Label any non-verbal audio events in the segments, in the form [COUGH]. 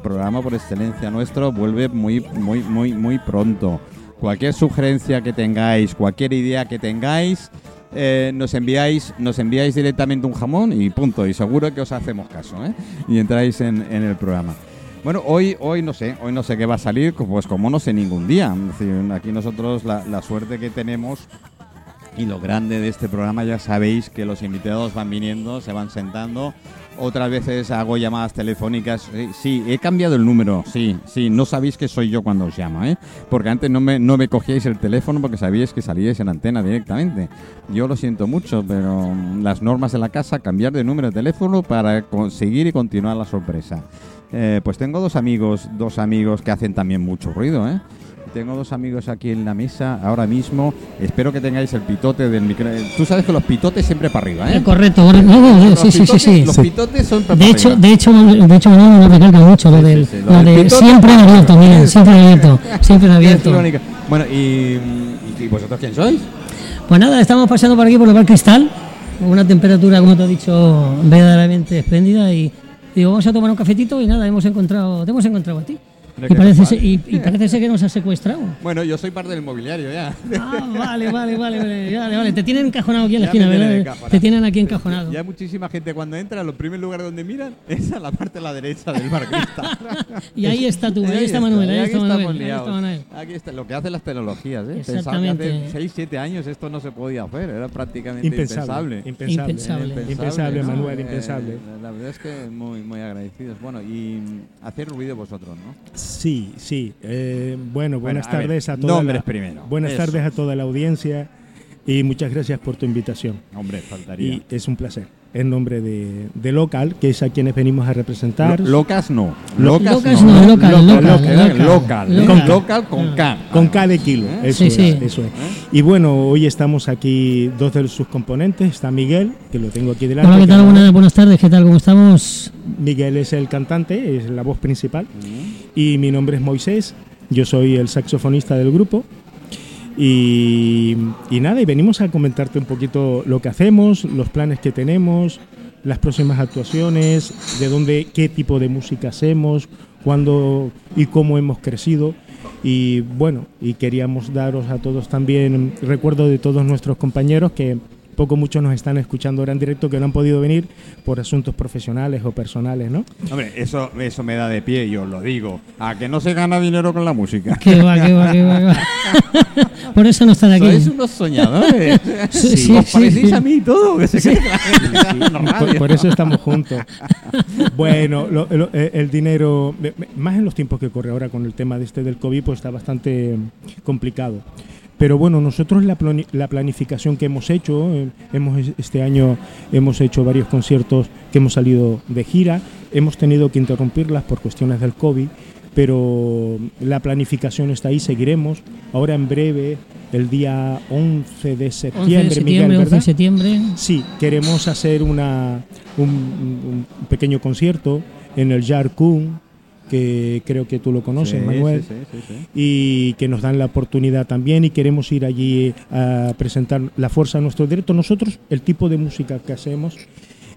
programa por excelencia nuestro vuelve muy, muy, muy, muy pronto. Cualquier sugerencia que tengáis, cualquier idea que tengáis, eh, nos enviáis nos enviáis directamente un jamón y punto. Y seguro que os hacemos caso, ¿eh? Y entráis en, en el programa. Bueno, hoy, hoy no sé, hoy no sé qué va a salir, pues como no sé ningún día. Es decir, aquí nosotros la, la suerte que tenemos y lo grande de este programa ya sabéis que los invitados van viniendo, se van sentando. Otras veces hago llamadas telefónicas. Sí, he cambiado el número. Sí, sí, no sabéis que soy yo cuando os llamo, ¿eh? Porque antes no me, no me cogíais el teléfono porque sabíais que salíais en antena directamente. Yo lo siento mucho, pero mm, las normas de la casa, cambiar de número de teléfono para conseguir y continuar la sorpresa. Eh, pues tengo dos amigos, dos amigos que hacen también mucho ruido, ¿eh? Tengo dos amigos aquí en la mesa ahora mismo. Espero que tengáis el pitote del micro. Tú sabes que los pitotes siempre para arriba, ¿eh? Eh, Correcto. No, sí, sí, sí, sí. Los pitotes son para De hecho, arriba. de hecho, de hecho, nos recalca mucho lo Sí, del, sí, sí, lo lo del de siempre en abierto, mira, siempre en abierto, [LAUGHS] siempre en abierto. Bueno, y, vosotros quién sois? Pues nada, estamos paseando por aquí por el Bar Cristal, una temperatura, como te he dicho, verdaderamente espléndida y digo, vamos a tomar un cafetito y nada, hemos encontrado, te hemos encontrado a ti. Y parece, ser, y, y parece ser que nos has secuestrado. [LAUGHS] Bueno, yo soy parte del mobiliario ya. Ah, vale, vale, vale, vale, vale, vale. Te tienen encajonado aquí en la Ya esquina, ¿verdad? Te tienen aquí encajonado. Ya muchísima gente cuando entra, los primer lugar donde miran es a la parte de la derecha del bar cristal. [LAUGHS] Y ahí está tú, ahí está Manuel, ahí aquí está Manuel, ahí está Manuel. Aquí está lo que hacen las tecnologías, ¿eh? Pensaba que Exactamente. hace 6, 7 años esto no se podía hacer, era prácticamente Impensable. impensable. Impensable. Impensable. Impensable, ¿no? Manuel, Eh, impensable. la verdad es que muy, muy agradecidos. Bueno, y hacer ruido vosotros, ¿no? Sí, sí. Eh, bueno, buenas a ver, tardes a toda nombres la, primero. Buenas Eso. tardes a toda la audiencia y muchas gracias por tu invitación. Hombre, faltaría. Y es un placer. En nombre de, de Local, que es a quienes venimos a representar. Lo- locas no. Locas Locas no, no. local, Local, local, local, local. local, Local. Con local con K. con K de kilo. ¿Eh? Eso, Sí, es, sí. eso es. Y bueno, hoy estamos aquí, dos de sus componentes. Está Miguel, que lo tengo aquí delante. Hola, ¿qué tal? es- Buenas, buenas tardes, ¿qué tal? ¿Cómo estamos? Miguel es el cantante, es la voz principal. Y mi nombre es Moisés, yo soy el saxofonista del grupo. Y, y nada, y venimos a comentarte un poquito lo que hacemos, los planes que tenemos, las próximas actuaciones, de dónde, qué tipo de música hacemos, cuándo y cómo hemos crecido. Y bueno, y queríamos daros a todos también recuerdo de todos nuestros compañeros que poco mucho nos están escuchando ahora en directo que no han podido venir por asuntos profesionales o personales, ¿no? Hombre, eso, eso me da de pie, yo lo digo. A que no se gana dinero con la música. ¿Qué va, qué va, qué va? qué va? [LAUGHS] Por eso no están aquí. Sois unos soñadores. [LAUGHS] Sí, sí, Os sí, parecéis sí. a mí y todo. Que se Por, por eso estamos juntos. Bueno, lo- lo- eh, el dinero, más en los tiempos que corre ahora con el tema de este del COVID, pues está bastante complicado. Pero bueno, nosotros la, la planificación que hemos hecho, eh, hemos este año hemos hecho varios conciertos que hemos salido de gira, hemos tenido que interrumpirlas por cuestiones del COVID, pero la planificación está ahí, seguiremos. Ahora en breve, el día 11 de 11 septiembre, de septiembre, Miguel, 11 de ¿verdad? septiembre. Sí, queremos hacer una, un, un pequeño concierto en el Jar Kun, que creo que tú lo conoces, Sí, Manuel, sí, sí, y que nos dan la oportunidad también y queremos ir allí a presentar la fuerza de nuestro directo. Nosotros, el tipo de música que hacemos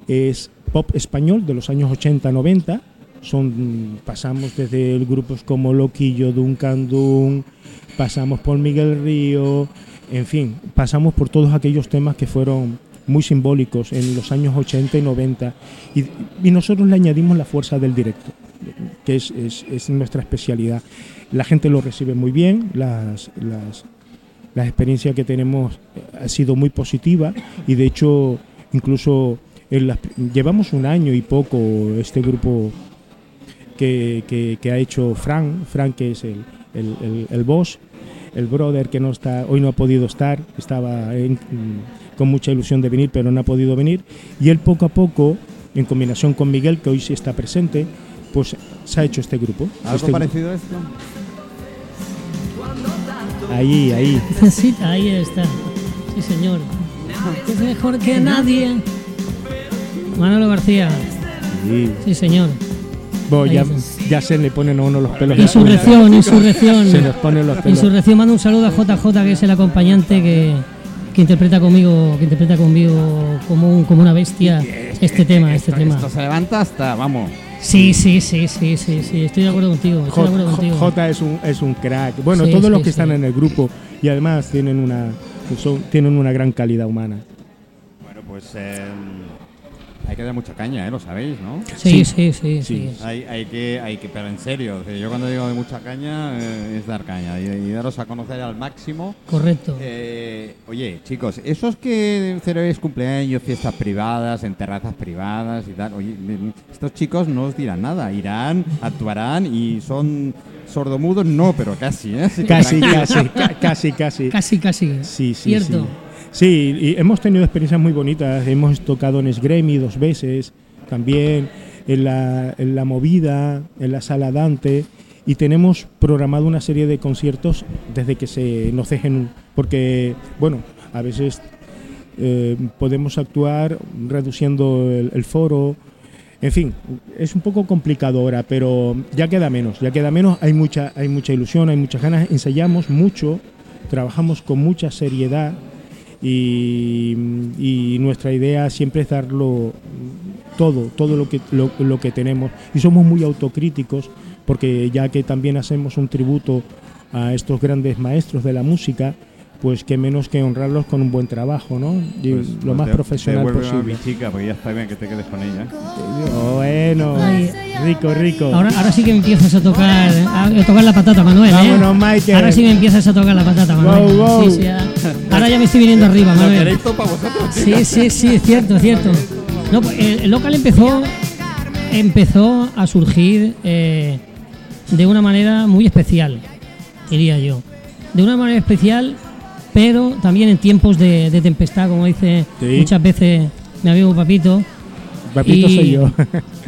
es pop español de los años 80-90. Son, pasamos desde grupos como Loquillo, Duncan Dun, pasamos por Miguel Río, en fin, pasamos por todos aquellos temas que fueron muy simbólicos en los años 80 y 90 y, y nosotros le añadimos la fuerza del directo, que es, es- es nuestra especialidad. La gente lo recibe muy bien, las, las, la experiencia que tenemos ha sido muy positiva y de hecho incluso llevamos un año y poco este grupo que, que- ha hecho Frank, Frank que es el, el, el- boss, el brother que no está, hoy no ha podido estar, estaba en- con mucha ilusión de venir pero no ha podido venir y él poco a poco, en combinación con Miguel que hoy sí está presente, pues se ha hecho este grupo. ¿Algo Este parecido a esto? Ahí, ahí. Sí, ahí está. Sí, señor. Es mejor que nadie. Manolo García. Sí. Sí, señor. Bueno, ya, se le ponen a uno los pelos. Insurrección, [LAUGHS] insurrección. Se nos ponen los pelos. Insurrección, mando un saludo a JJ, que es el acompañante que, que interpreta conmigo, que interpreta conmigo como, un- como una bestia este tema, este esto, tema. Esto se levanta hasta, vamos, Sí, sí, sí, sí, sí, sí, estoy de acuerdo contigo. Estoy de acuerdo J, contigo. J es un es un crack. Bueno, Sí, todos los sí, que están en el grupo y además tienen una son- tienen una gran calidad humana. Bueno, pues eh, hay que dar mucha caña, ¿eh? Lo sabéis, ¿no? Sí, Sí. sí, sí, sí. Sí. Hay, hay que, hay que, pero en serio, o sea, yo cuando digo de mucha caña eh, es dar caña y, y daros a conocer al máximo. Correcto. Eh, oye, chicos, esos que celebréis cumpleaños, fiestas privadas, en terrazas privadas y tal, oye, mm, estos chicos no os dirán nada, irán, actuarán y son sordomudos, no, pero casi, ¿eh? Así Casi, casi, ca- casi, casi. Casi, casi. Sí, sí, Cierto. sí. Sí, y hemos tenido experiencias muy bonitas. Hemos tocado en Esgremi dos veces, también en la, en la Movida, en la Sala Dante, y tenemos programado una serie de conciertos desde que se nos dejen, porque, bueno, a veces eh, podemos actuar reduciendo el, el foro. En fin, es un poco complicado ahora, pero ya queda menos, ya queda menos. Hay mucha, hay mucha ilusión, hay muchas ganas. Ensayamos mucho, trabajamos con mucha seriedad y, nuestra idea siempre es darlo todo, todo lo que, lo, lo que tenemos. Y somos muy autocríticos porque ya que también hacemos un tributo a estos grandes maestros de la música, pues qué menos que honrarlos con un buen trabajo, ¿no? Y Pues, lo pues más de- profesional a posible. mi chica, porque ya está bien que te quedes con ella. Bueno, Ay. rico, rico. Ahora, ahora sí que empiezas a tocar, a, a tocar la patata, Manuel. ¿eh? Vámonos, Michael. Ahora sí me empiezas a tocar la patata, Manuel. Wow, wow. Sí, sí, ahora, ya me estoy viniendo arriba, ¿Lo Manuel. queréis para vosotros, Sí, sí, sí, es cierto, es cierto. No, pues, el, el local empezó, empezó a surgir eh, de una manera muy especial, diría yo. De una manera especial, pero también en tiempos de, de tempestad, como dice Sí. muchas veces mi amigo Papito. Papito y- soy yo.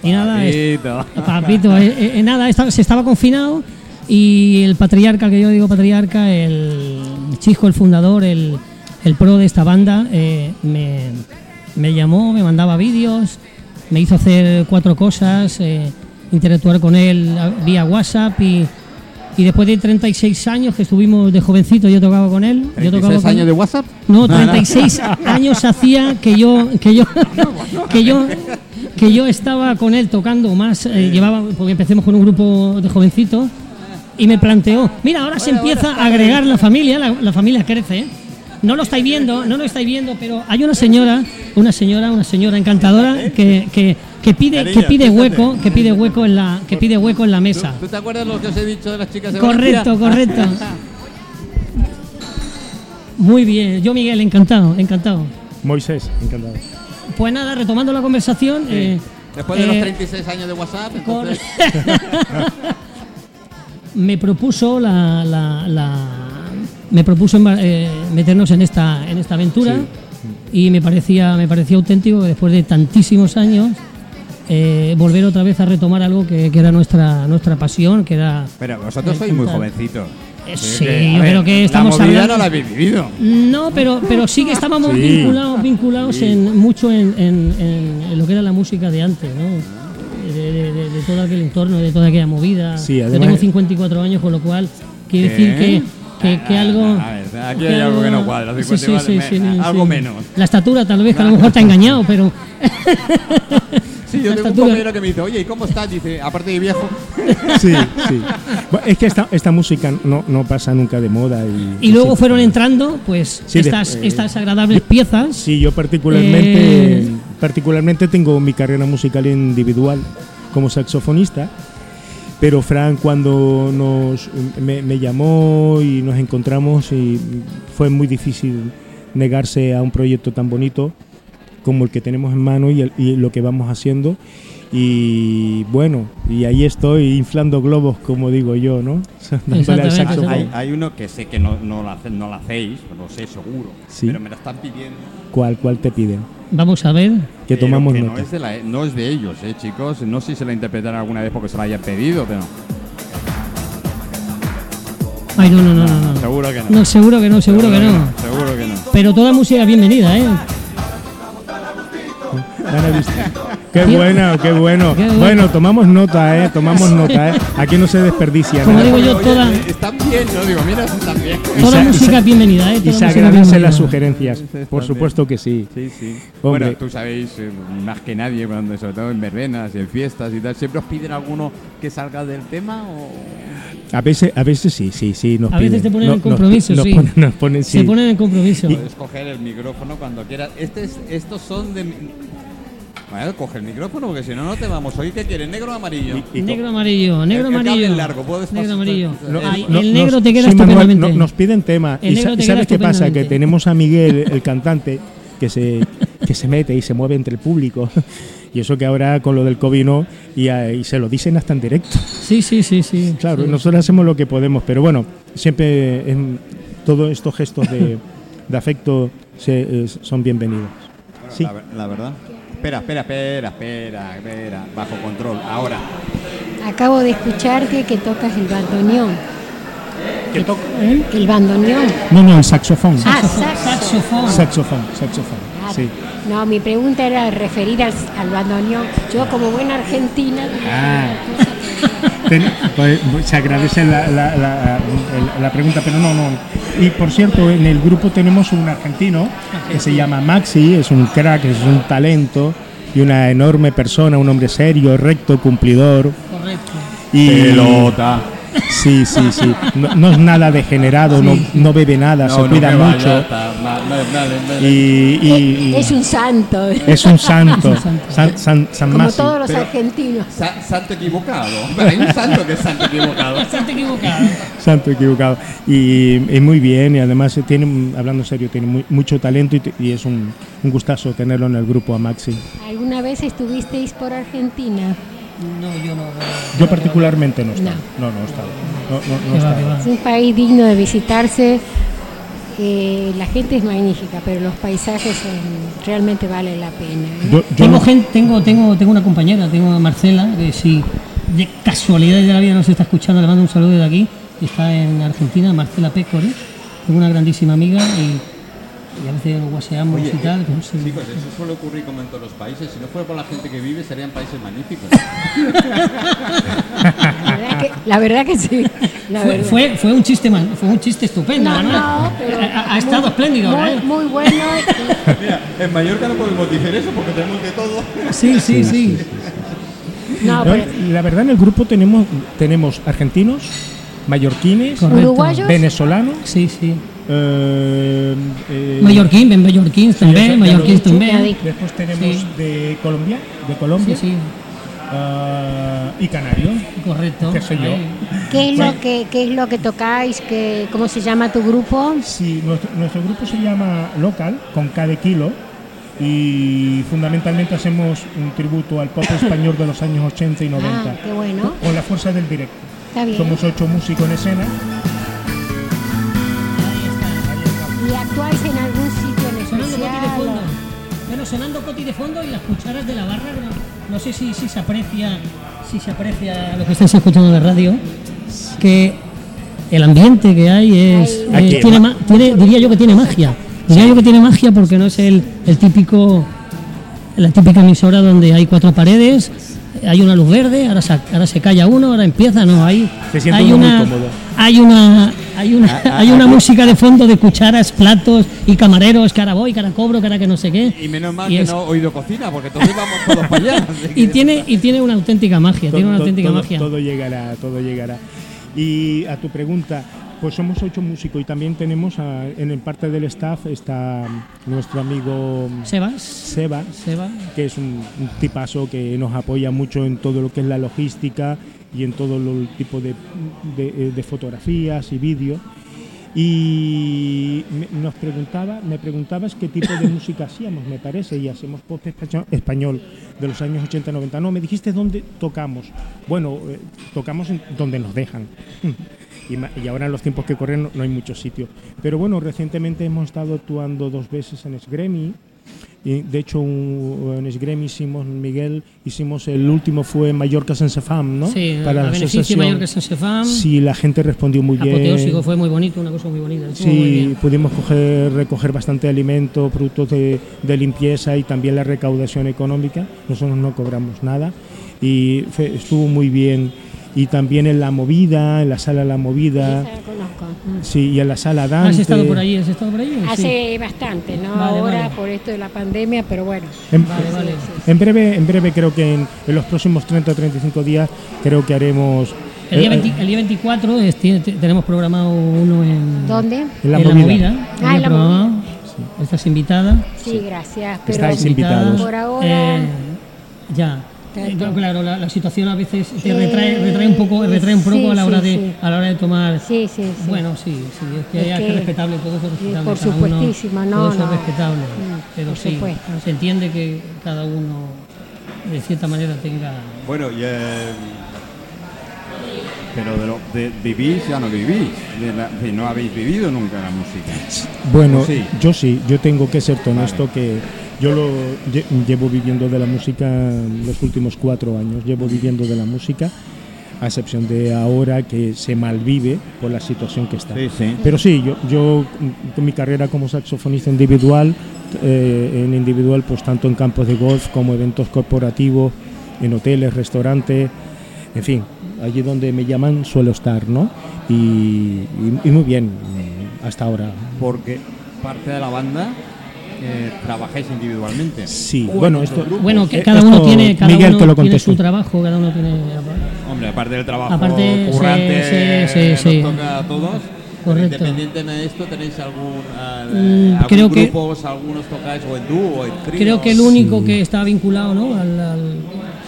Y nada, es- Papito. Papito, eh, eh, nada, esta- se estaba confinado y el patriarca, que yo digo patriarca, el chico, el fundador, el, el pro de esta banda, eh, me, me llamó, me mandaba vídeos, me hizo hacer cuatro cosas, eh, interactuar con él vía WhatsApp y, y después de 36 años que estuvimos de jovencito, yo tocaba con él. Yo tocaba ¿36 con años de WhatsApp? no, 36 [LAUGHS] años hacía que yo que yo [LAUGHS] que yo que yo estaba con él tocando más eh, llevaba porque empecemos con un grupo de jovencitos y me planteó, mira, ahora se empieza a agregar la familia, la, la familia crece. ¿eh? No lo estáis viendo, no lo estáis viendo, pero hay una señora, una señora, una señora encantadora que, que, que pide que pide fíjate. hueco, que pide hueco en la que pide hueco en la mesa. ¿Tú, tú te acuerdas lo que os he dicho de las chicas de Correcto, Valencia? correcto. Muy bien, yo Miguel, encantado, encantado. Moisés, encantado. Pues nada, retomando la conversación. eh, Después de los eh, 36 años de WhatsApp, entonces... [LAUGHS] me propuso la, la- la- me propuso eh, meternos en esta en esta aventura y me parecía me parecía auténtico que después de tantísimos años eh, volver otra vez a retomar algo que, que era nuestra nuestra pasión, que era Pero vosotros Eh, sois muy jovencitos. Eh, sí, a yo ver, creo que estamos La hablando- no la habéis vivido. No, pero, pero sí que estábamos Sí. vinculados, vinculados en, mucho en, en- lo que era la música de antes, ¿no? De, de- de- de todo aquel entorno, de toda aquella movida. Sí, Yo además- tengo 54 años, con lo cual quiere ¿Qué? decir que, que, que Ah, algo... a ver, aquí que hay algo que no cuadra, Sí, 50 sí, sí, me- algo menos. La estatura tal vez, que a lo mejor te ha engañado, pero... [LAUGHS] Sí, yo tengo un compañero que me dice, oye, ¿y cómo estás? Dice, aparte de viejo. [LAUGHS] Sí, sí. Bueno, es que esta, esta música no, no pasa nunca de moda. Y, Y luego sí. fueron entrando, pues, Sí, estas, eh, estas agradables piezas. Sí, yo particularmente, Eh. particularmente tengo mi carrera musical individual como saxofonista, pero Fran cuando nos me, me llamó y nos encontramos y fue muy difícil negarse a un proyecto tan bonito como el que tenemos en mano y, el- y lo que vamos haciendo. Y bueno, y ahí estoy inflando globos, como digo yo, ¿no? [LAUGHS] Al. Hay, hay uno que sé que no, no, lo, hace- no lo hacéis, lo sé seguro, Sí. pero me lo están pidiendo. ¿Cuál, ¿Cuál te piden? Vamos a ver. Que tomamos que nota. No es, de la- no es de ellos, eh, chicos. No sé si se la interpretaron alguna vez porque se la hayan pedido, pero Ay, no, no, no, no. no. seguro que no. No, seguro que no, seguro que no. Seguro que no. Pero toda música es bienvenida, ¿eh? Qué bueno, qué bueno. Qué bueno. Tomamos nota, ¿eh? Tomamos nota, ¿eh? Aquí no se desperdicia Como nada. digo yo, Oye, toda, Están bien, ¿no? Digo, mira, están bien. toda música es bienvenida, ¿eh? Y se agradecen las sugerencias. Por supuesto que sí. Sí, sí. Hombre. Bueno, tú sabéis eh, más que nadie, cuando, sobre todo en verbenas y en fiestas y tal, ¿siempre os piden alguno que salga del tema o...? A veces, a veces sí, sí, sí. Nos A veces piden. te ponen No- en compromiso, nos sí. ponen- nos ponen, sí. Se ponen en compromiso. Puedes coger el micrófono cuando quieras. Este es, estos son de... Bueno, coge el micrófono porque si no, no te vamos oír. ¿Qué quieres? ¿Negro o amarillo? Y- y co- negro amarillo, negro El- el amarillo. cable largo, puedes negro amarillo. No, Ay, No, el nos- negro te queda sí, Manuel, estupendamente. no- nos piden tema. El y negro sa- te y queda ¿sabes qué pasa? Que tenemos a Miguel, el cantante, que se, que se mete y se mueve entre el público. [LAUGHS] Y eso que ahora con lo del COVID no, y, a- y se lo dicen hasta en directo. Sí, sí, sí, sí. Claro, sí. nosotros hacemos lo que podemos, pero bueno, siempre en todos estos gestos de, de afecto se- es- son bienvenidos. Sí. La, la verdad. Espera, espera, espera, espera, espera. Bajo control. Ahora. Acabo de escucharte que tocas el bandoneón. ¿Qué toco? El bandoneón. No, no, el saxofón. Ah, Saxofón. sax. Saxofón. Saxofón, saxofón. Ah, Sí. No, mi pregunta era referir al, al bandoneón. Yo como buena argentina... Ah. Ten- pues, se agradece la, la- la pregunta, pero no, no. Y por cierto, en el grupo tenemos un argentino que se llama Maxi, es un crack, es un talento y una enorme persona, un hombre serio, recto, cumplidor. Correcto. Y Pelota. Sí, sí, sí. No, no es nada degenerado, no, no bebe nada, se cuida mucho. está, ma- ma- vale, vale. Y, y- y Es un santo, es un santo, [LAUGHS] Es un santo. San, San, San como todos los pero- argentinos. Sa- santo equivocado. Pero hay un santo que es [LAUGHS] santo equivocado. Santo equivocado. Y, y muy bien, y además tiene, hablando en serio, tiene muy- mucho talento y es un, un gustazo tenerlo en el grupo a Maxi. ¿Alguna vez estuvisteis por Argentina? No, yo no. Yo particularmente no estaba. No. No, no, estaba. No. Es un país digno de visitarse. Eh, la gente es magnífica, pero los paisajes son- realmente valen la pena. ¿eh? Yo- yo Tengo, no- gente, tengo, tengo, tengo una compañera, tengo a Marcela, que si de casualidad de la vida nos está escuchando, le mando un saludo de aquí, que está en Argentina, Marcela Pécori, tengo una grandísima amiga y, y a veces guaseamos y tal. sé. Chicos, eso suele ocurrir como en todos los países. Si no fuera por la gente que vive, serían países magníficos. La verdad que, la verdad que sí. La [LAUGHS] Fue, verdad. fue, fue un chiste fue un chiste estupendo, No, no, pero ha, ha estado espléndido, muy, ¿eh? muy bueno. [LAUGHS] Mira, en Mallorca no podemos decir eso porque tenemos de todo. Sí, sí, sí. No, pero la verdad en el grupo tenemos, tenemos argentinos, mallorquines, Correcto. uruguayos. venezolanos, Sí, sí. Eh, eh, Mallorquín, ben mallorquins també, també. dicho. Después tenemos Sí. de Colombia, de Sí, Colombia sí, ah, y canarios. correcto. ¿Qué sé yo? Ahí. ¿qué es Bueno. lo que qué es lo que tocáis? ¿Qué, ¿Cómo se llama tu grupo? Sí, nuestro, nuestro grupo se llama Local, con K de kilo, y fundamentalmente hacemos un tributo al pop español de los años 80 y 90, Ah, qué bueno. con la fuerza del directo. Está bien. Somos ocho músicos en escena. Actuáis en algún sitio en Sonando Coti de fondo. Bueno, sonando Coti de fondo y las cucharas de la barra. No, no sé si, si se aprecia, si se aprecia lo que estáis escuchando de radio, que el ambiente que hay es, Hay- eh, Aquí, tiene, ma- tiene- diría yo que tiene magia. Diría yo que tiene magia porque no es el, el típico, la típica emisora donde hay cuatro paredes, hay una luz verde, ahora se, ahora se calla uno, ahora empieza, no, hay, Se hay uno muy una. Hay una, hay una, hay una música de fondo de cucharas, platos y camareros, ahora voy, ahora cobro, ahora que no sé qué. Y menos mal Y que es- no he oído cocina, porque todos vamos todos para allá. [LAUGHS] Y tiene, y tiene una auténtica magia, tiene una Todo- auténtica todo, magia. todo llegará, todo llegará. Y a tu pregunta, pues somos ocho músicos y también tenemos a- en el parte del staff está nuestro amigo Sebas, Seba, Seba, que es un, un tipazo que nos apoya mucho en todo lo que es la logística y en todo el tipo de, de- de fotografías y vídeos. Y nos preguntaba, me preguntabas qué tipo de [COUGHS] música hacíamos, me parece, y hacemos pop español- de los años 80-90. No, me dijiste dónde tocamos. Bueno, eh, tocamos en donde nos dejan. [LAUGHS] Y, ahora en los tiempos que corren no, no hay muchos sitios. Pero bueno, recientemente hemos estado actuando dos veces en Sgremi, Y de hecho, un, en Esgremi hicimos, Miguel, hicimos el último fue Mallorca Sense Fam, ¿no? Sí, Para la asociación. Mallorca. Sí, la gente respondió muy Apoteósico, bien. fue muy bonito, una cosa muy bonita. muy Sí, bien. pudimos coger, recoger bastante alimento, productos de, de limpieza y también la recaudación económica. Nosotros no cobramos nada y fue- estuvo muy bien. Y también en la movida, en la sala La Movida, Esa la. Mm. Sí, y en la sala Dante. ¿Has estado por ahí? ¿Has estado por ahí? Sí. Hace bastante, ¿no? Vale, Ahora vale. por esto de la pandemia, pero bueno. En, Vale, vale. en breve, en breve creo que en, en los próximos 30 o 35 días creo que haremos... El día, eh, 20 el día 24 es- tiene- te- tenemos programado uno en, ¿Dónde? En la en movida. Ah, Tenía en la programado. Estás invitada. Sí, gracias. Pero Estáis invitados. por ahora. Eh, ya. Eh, claro, la, la situación a veces te Sí, retrae, retrae un poco, retrae un poco sí, a la hora sí, de sí. a la hora de tomar. Sí, sí, sí. Bueno, sí, sí, es que Es hay que respetable todo eso es respetable. por uno- supuestísimo, no, todo eso no. es respetable, Mm, pero sí, supuesto. se entiende que cada uno de cierta manera tenga. Bueno, y, eh, pero de, lo, de vivís ya no vivís. De la- de no habéis vivido nunca la música. Bueno, Sí. yo sí, yo tengo que ser honesto que yo lo lle- llevo viviendo de la música los últimos cuatro años, llevo viviendo de la música, a excepción de ahora que se malvive por la situación que está. Sí, sí. Pero sí, yo, yo con mi carrera como saxofonista individual, eh, en individual pues tanto en campos de golf como eventos corporativos, en hoteles, restaurantes, en fin, allí donde me llaman suelo estar, ¿no? Y, y- y muy bien hasta ahora. Porque parte de la banda eh, trabajáis individualmente. Sí, bueno, en esto- grupos. Bueno, que Eh, cada uno esto, tiene, cada Miguel uno te lo tiene su trabajo, cada uno tiene. Hombre, aparte del trabajo Aparte, sí, currante, sí, sí, nos sí. toca a todos. Correcto. Independientemente de esto, ¿tenéis algún, ah, Mm, algún creo que- grupos, algunos tocáis o en dúo o en trío? Creo que el único que está vinculado, ¿no? Al, al-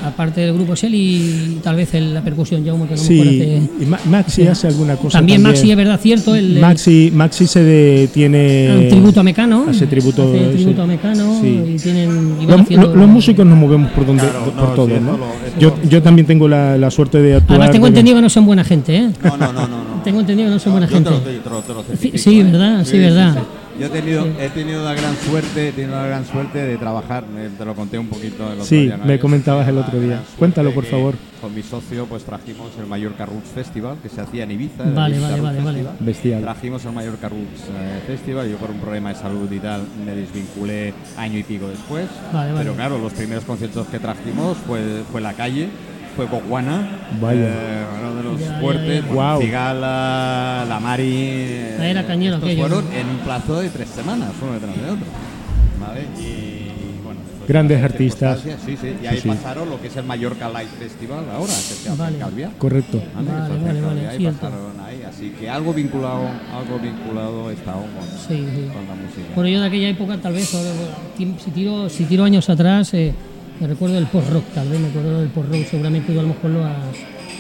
aparte del grupo es él y tal vez el- la percusión, Jaume, que no me acuerdo Sí, hace- y Ma- Maxi hace alguna cosa. También Maxi, es verdad, cierto. El, Maxi, Maxi se de- tiene. un tributo a Mecano. hace tributo, Hace sí. tributo a Mecano Sí. y tienen. y van Los, haciendo- lo- los músicos nos movemos por donde Claro, por no, todo, sí, ¿no? lo- yo, lo- yo también tengo la, la suerte de actuar. Además, tengo entendido que no son buena gente, ¿eh? No, no, no, no. no. [LAUGHS] Tengo entendido que no son buena Yo gente. te lo, te lo- te lo certifico, sí, ¿eh? verdad, sí, verdad. Yo he tenido, he tenido la gran suerte, he tenido la gran suerte de trabajar, te lo conté un poquito el otro Sí, día. ¿no? me comentabas el otro día. Cuéntalo, por favor. Con mi socio pues trajimos el Mallorca Roots Festival que se hacía en Ibiza. Vale, vale, vale. Bestial. Trajimos el Mallorca Roots eh, Festival, yo por un problema de salud y tal me desvinculé año y pico después. Vale, vale. Pero claro, los primeros conciertos que trajimos fue, fue La Calle, fue Cojuana, eh, uno de los Bueno, Guau. Cigala, La Mari. eh, era cañero estos fueron ¿no? en un plazo de tres semanas, uno detrás de otro. ¿Vale? Y bueno. pues, Grandes artistas. Sí, sí. Y ahí sí. pasaron lo que es el Mallorca Live Festival ahora, que se hace Vale. en Calviá. Correcto. ¿vale? Vale, vale, vale, cierto. pasaron ahí. Así que algo vinculado, algo vinculado está con, Sí, sí. con la música. Bueno, yo de aquella época, tal vez, si, tiro, si tiro años atrás, eh, me recuerdo del post-rock, tal vez me acuerdo del post-rock, seguramente tú a lo mejor lo has,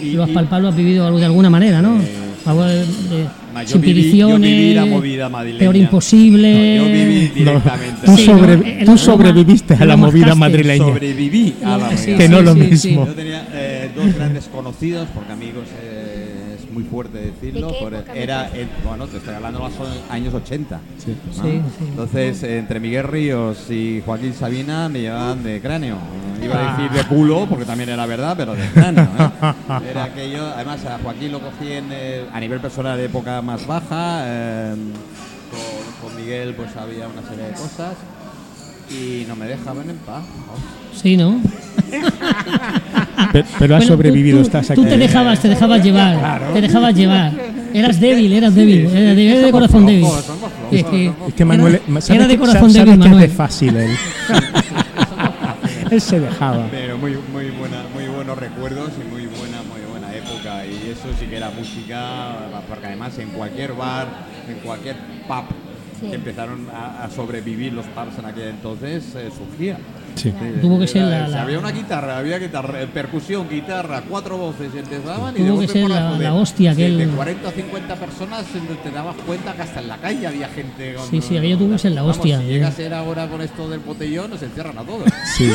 Y- lo has palpado, lo has vivido de alguna manera, ¿no? Eh, algo de, de Ma, yo sin viví- yo piriciones, viví la movida madrileña. peor imposible. No, yo viví No, directamente. tú, Sí, sobre- ¿no? Tú sobreviviste a la movida madrileña. Sobreviví a la Sí, movida. Que no sí, lo sí, mismo. Yo tenía eh, dos grandes conocidos, porque amigos eh, es muy fuerte decirlo. ¿De por- era, bueno, te estoy hablando de los años 80. Sí. ¿no? Sí, sí. Entonces, entre Miguel Ríos y Joaquín Sabina me llevaban de cráneo. Eh, Iba Ah. a decir de culo, porque también era verdad, pero de cráneo. ¿eh? [LAUGHS] Era aquello, además a Joaquín lo cogí en, eh, a nivel personal de época más baja. eh, con, con Miguel pues había una serie de cosas. Y no me dejaban en paz. Sí, ¿no? [LAUGHS] Pe- Pero has Bueno, tú- sobrevivido, tú, estás Tú aquí. te dejabas, te dejabas llevar, te dejabas llevar. Eras débil, eras débil, eras débil, eras de corazón débil. flojos, somos flojos, Es que Es que Manuel, era, ¿sabes era de corazón débil, sabe que es de Manuel. fácil él. [LAUGHS] él se dejaba. Pero muy, muy, buena, muy buenos recuerdos y muy buena, muy buena época. Y eso sí que era música, porque además en cualquier bar, en cualquier pub Sí. que empezaron a, a sobrevivir los pubs en aquel entonces, eh, surgía. Sí. Tuvo que ser la- había una guitarra, había guitarra, eh, percusión, guitarra, cuatro voces empezaban y de Tuvo que golpe ser la- la hostia, de, aquel- de 40 o 50 personas eh, te dabas cuenta que hasta en la calle había gente. con- Sí, sí, aquello tuvo que ser la Vamos, hostia, Si eh. llega a ser ahora con esto del botellón, nos encierran a todos. Sí.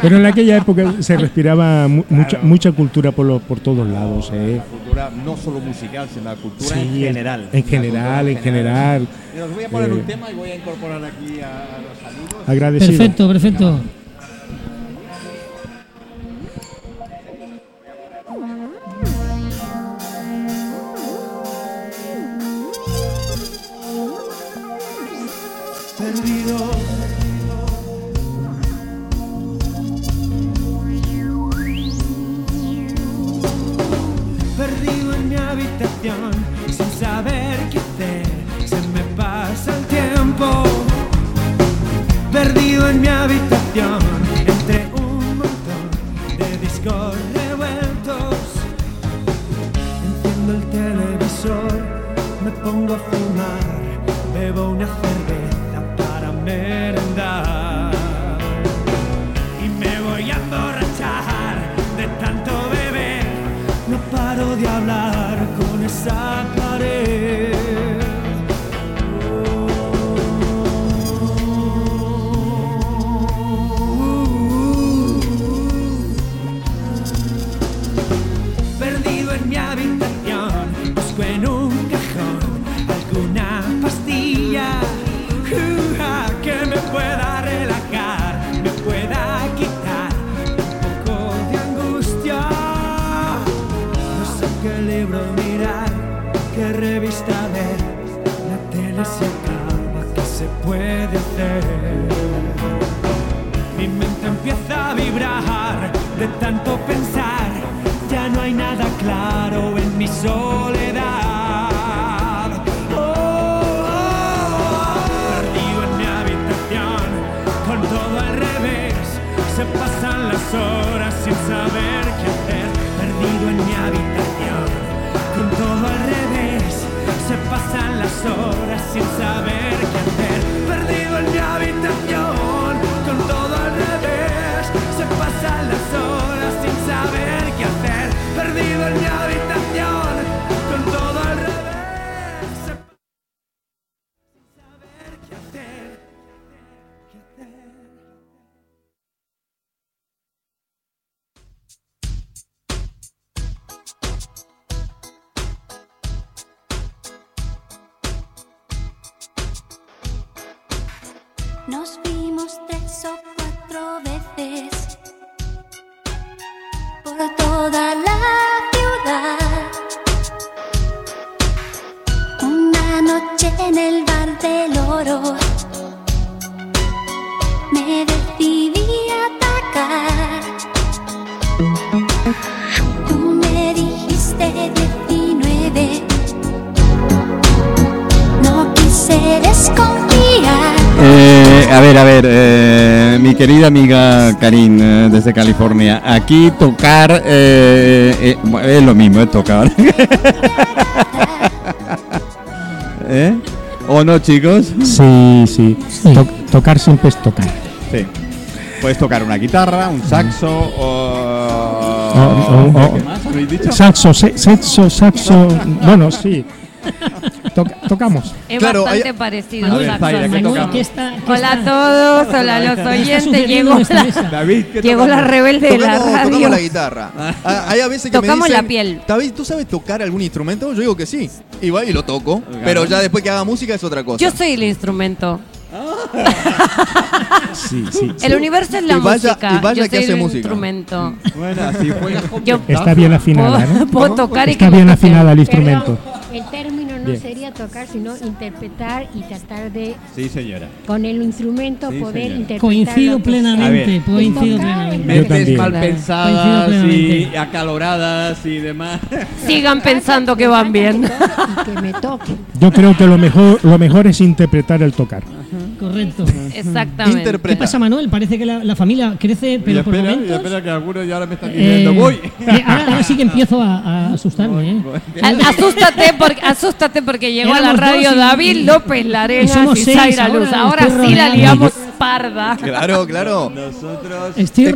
Pero en aquella época se respiraba mu- mucha, mucha cultura por, los, por todos lados. ¿eh? Cultura no solo musical, sino la cultura Sí, en general. En general, en general. Mira, os voy a poner Eh, un tema y voy a incorporar aquí a, a los amigos. Agradecido. Perfecto, perfecto. A fumar, bebo una cerveza de tanto pensar. Ya no hay nada claro en mi soledad. Perdido en mi habitación, con todo al revés. Se pasan las horas sin saber qué hacer. Perdido en mi habitación, con todo al revés. Se pasan las horas sin saber Nos vimos tres o cuatro veces por toda la ciudad. Una noche en el bar del oro a ver, a ver, eh, mi querida amiga Karin eh, desde California, aquí tocar eh, eh, es lo mismo, es tocar. [LAUGHS] ¿Eh? ¿O no, chicos? Sí, sí. Sí. To- tocar siempre es tocar. Sí. Puedes tocar una guitarra, un saxo o... O- o- o- ¿Qué más habéis dicho? Saxo, se- sexo, saxo. Bueno, sí. To- tocamos. Es Claro, bastante hay- parecido. A ver, Zaira, ¿qué tocamos? ¿qué está, qué Hola a todos, hola a los oyentes. sucediendo Llegó la? David, ¿qué llegó la tocamos? rebelde de la radio. tocamos la guitarra. Ah, Hay a veces que Tocamos me dicen, la piel. David, ¿tú sabes tocar algún instrumento? Yo digo que sí. Y va y lo toco. Pero ya después que haga música es otra cosa. Yo soy el instrumento. [LAUGHS] Sí, sí. El universo es la Y vaya- música. y vaya Yo que soy hace el música. instrumento. Bueno, así ventaja. Está bien afinada, ¿no? [LAUGHS] puedo tocar y Está que bien afinada el instrumento. Perdón, el término no Bien. sería tocar, sino interpretar y tratar de, Sí, señora. con el instrumento, Sí, poder señora. interpretar. Coincido plenamente, coincido plenamente. Mentes también. mal pensadas y acaloradas y demás. [LAUGHS] Sigan pensando que van bien. Y que me toque. Yo creo que lo mejor, lo mejor es interpretar el tocar. Correcto. Exactamente. ¿Qué pasa, Manuel? Parece que la, la familia crece, pero y por y momentos. espera que algunos ya ahora me están eh, diciendo, voy. eh, ahora, ahora sí que empiezo a, a asustarme. ¿eh? Asústate porque, asústate porque llegó a la radio y- David López somos y Zaira Luz. ahora, sí la liamos. parda. Claro, claro. Nosotros. Estoy Es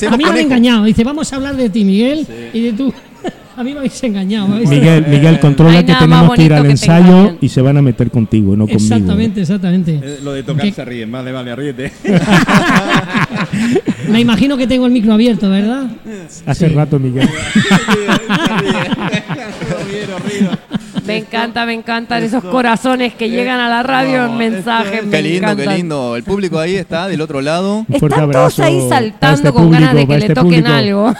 que A mí me han engañado. Dice, vamos a hablar de ti, Miguel, y de tú. [LAUGHS] A mí me habéis engañado. ¿habéis? Miguel, Miguel, No controla hay que tenemos que ir al te ensayo y se van a meter contigo, no conmigo. Exactamente, exactamente. Eh, lo de tocar ¿Qué? se ríen. Vale, vale, ríete. [LAUGHS] Me imagino que tengo el micro abierto, ¿verdad? Hace Sí. rato, Miguel. Me encanta, me encantan esos corazones que llegan a la radio en mensajes. me Qué lindo, qué lindo. El público ahí está del otro lado. Están todos ahí para saltando este con ganas de que le este toquen público. algo.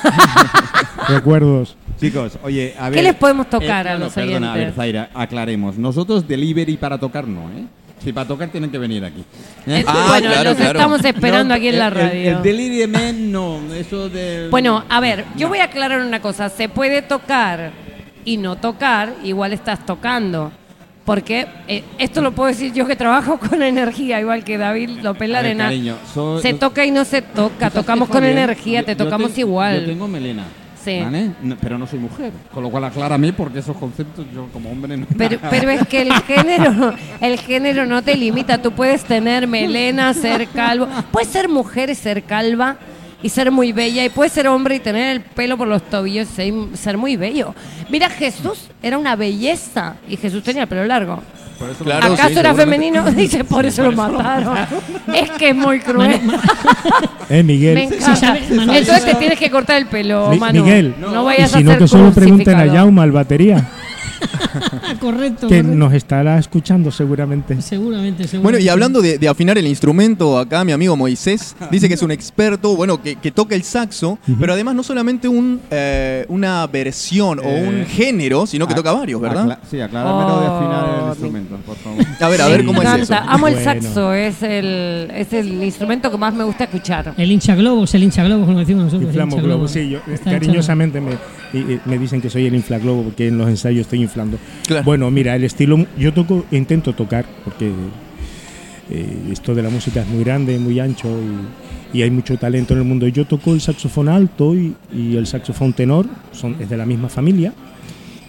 [LAUGHS] Recuerdos. Chicos, oye, a ver. ¿Qué les podemos tocar a no, los perdona, a ver, oyentes? Zaira, aclaremos. Nosotros delivery para tocar no, ¿eh? Si para tocar tienen que venir aquí. ¿eh? Eh, Ah, bueno, claro, los claro. estamos esperando No, aquí en la radio. El, el delivery man, no. Eso de. Bueno, a ver, yo voy a aclarar una cosa. Se puede tocar y no tocar, igual estás tocando. Porque eh, esto lo puedo decir yo que trabajo con energía, igual que David López A ver, Larena. cariño, so- se no- toca y no se toca, ¿Tú tocamos con energía, Yo- te yo tocamos te- igual. Yo tengo melena. Sí. ¿vale? No, pero no soy mujer. Con lo cual aclárame porque esos conceptos yo como hombre no. Pero, pero es que el [LAUGHS] género, el género no te limita. Tú puedes tener melena, ser calvo. Puedes ser mujer y ser calva y ser muy bella. Y puedes ser hombre y tener el pelo por los tobillos y ser, ser muy bello. Mira, Jesús era una belleza y Jesús tenía el pelo largo. Por eso Claro, ¿Acaso sí, era femenino? [LAUGHS] Dice, por eso lo mataron. Es que es muy cruel. [LAUGHS] Eh, Miguel. Me encanta. Entonces te tienes que cortar el pelo, Mi- Manu. Miguel, no, y vayas si a no que solo pregunten a. Jauma, al batería, [LAUGHS] correcto. que correcto. nos estará escuchando seguramente. Seguramente, seguramente. Bueno, y hablando de, de afinar el instrumento, acá mi amigo Moisés dice que es un [LAUGHS] experto, bueno, que, que toca el saxo, pero además no solamente un, eh, una versión o Eh, un género, sino que toca varios, ¿verdad? acla- sí, acláramelo de afinar Oh, el mi- instrumento, por favor. A ver, a ver cómo es eso. encanta. Amo el Bueno. saxo, es el, es el instrumento que más me gusta escuchar. El hincha globos, el hincha globos, como decimos nosotros. el Inflamos globos, sí, yo, eh, cariñosamente me, me dicen que soy el inflaglobo porque en los ensayos estoy inflando. Claro. Bueno, mira, el estilo, yo toco, intento tocar porque eh, esto de la música es muy grande, muy ancho y, y hay mucho talento en el mundo. Yo toco el saxofón alto y, y el saxofón tenor, son, es de la misma familia.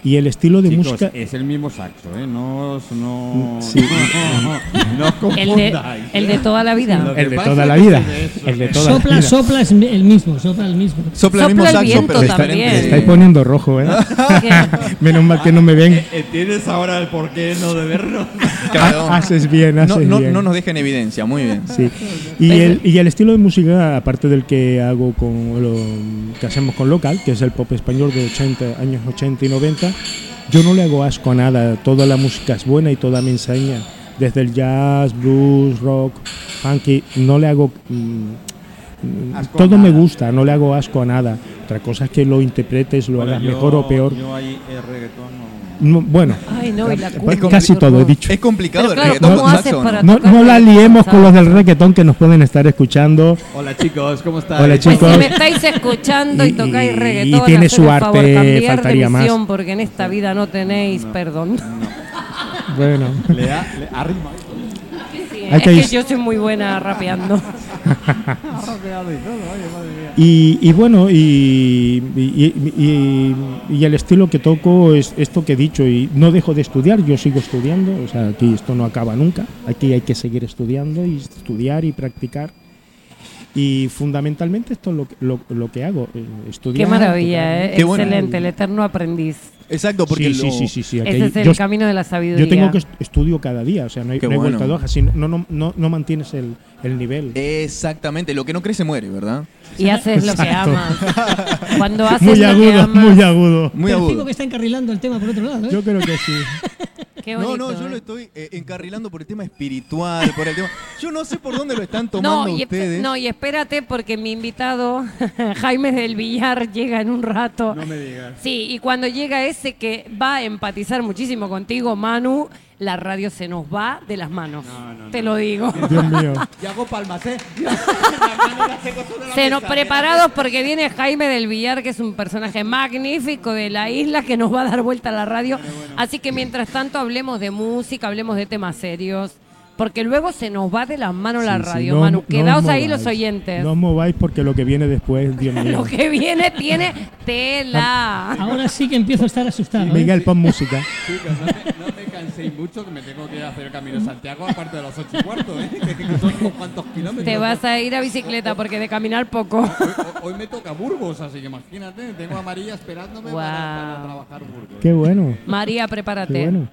Y el estilo de Chicos, música... es el mismo saxo, ¿eh? No, os- no, Sí. [LAUGHS] no, no os El de, el de toda la vida. El de pasa toda la vida. El de toda la Sopla, vida. sopla es el mismo, sopla el mismo. Sopla el mismo el saxo, viento pero también. Me estáis poniendo rojo, ¿eh? [LAUGHS] Menos mal que no me ven. [LAUGHS] ¿Tienes ahora el por qué no de vernos? Claro. Haces bien, haces No, no, bien. no nos deja en evidencia, muy bien. Sí. Y el, y el estilo de música, aparte del que hago con lo que hacemos con local, que es el pop español de 80, años 80 y 90, yo no le hago asco a nada. Toda la música es buena y toda me enseña. Desde el jazz, blues, rock, funky, no le hago. mm, todo me gusta, no le hago asco a nada. Otra cosa es que lo interpretes, lo Bueno, hagas yo- mejor o peor. Yo reggaetón no... No, bueno, Ay, no, y la pues cumbia, casi todo he dicho. Es complicado Pero el claro, reggaetón ¿cómo con saxo, ¿no? No, la liemos con los del reggaetón que nos pueden estar escuchando. Hola chicos, ¿cómo estáis? Hola, Pues chicos. si me estáis escuchando y, Y- tocáis y- reggaetón, y tiene su arte, favor, faltaría más. porque en esta vida no tenéis perdón. Bueno. Le da, le arrima. Es que yo soy muy buena rapeando. [LAUGHS] Y, y bueno, y, y- y- y el estilo que toco es esto que he dicho, y no dejo de estudiar, yo sigo estudiando, o sea, aquí esto no acaba nunca, aquí hay que seguir estudiando y estudiar y practicar. Y fundamentalmente esto es lo, que- lo, lo que hago, eh, estudiar. Qué maravilla. ¿eh? Qué bueno. Excelente, el eterno aprendiz. Exacto, porque Sí, lo- sí, sí, sí, sí, aquí Ese es el yo, camino de la sabiduría. yo tengo que est- estudio cada día, o sea, no hay, no hay bueno. vuelta hoja, si no, no, no, no mantienes el, el nivel. Exactamente, lo que no crece muere, ¿verdad? Y haces lo que Exacto. amas. [LAUGHS] Cuando haces Muy lo que agudo, amas. muy agudo. Muy Percibo agudo. que está encarrilando el tema por otro lado. ¿eh? Yo creo que sí. [LAUGHS] Qué No, bonito, no, yo ¿eh? lo estoy eh, encarrilando por el tema espiritual, por el tema. Yo no sé por dónde lo están [LAUGHS] No tomando y, esp- ustedes. no, y espérate porque mi invitado, [LAUGHS] Jaime del Villar, llega en un rato. No me digas. Sí, y cuando llega ese que va a empatizar muchísimo contigo, Manu, la radio se nos va de las manos. No, no, Te no. lo digo. Dios mío. [LAUGHS] Y hago palmas, ¿eh? [LAUGHS] Se nos preparados porque viene Jaime del Villar, que es un personaje magnífico de la isla que nos va a dar vuelta a la radio. Así que mientras tanto hablemos de música, hablemos de temas serios. Porque luego se nos va de las manos la sí, radio, no- Manu. no os Quedaos ahí los oyentes. No os mováis porque lo que viene después, Dios [LAUGHS] mío. Lo que viene tiene tela. Ahora sí que empiezo a estar asustado. ¿eh? Miguel, pon música. Chicos, no canséis mucho que me tengo que ir a hacer el camino de Santiago aparte de los ocho y cuarto, ¿eh? Que son cuantos kilómetros. Te vas a ir a bicicleta porque de caminar poco. Hoy, hoy- hoy me toca Burgos, así que imagínate, tengo a María esperándome para, Guau. para trabajar Burgos. Qué bueno. María, Qué prepárate. bueno.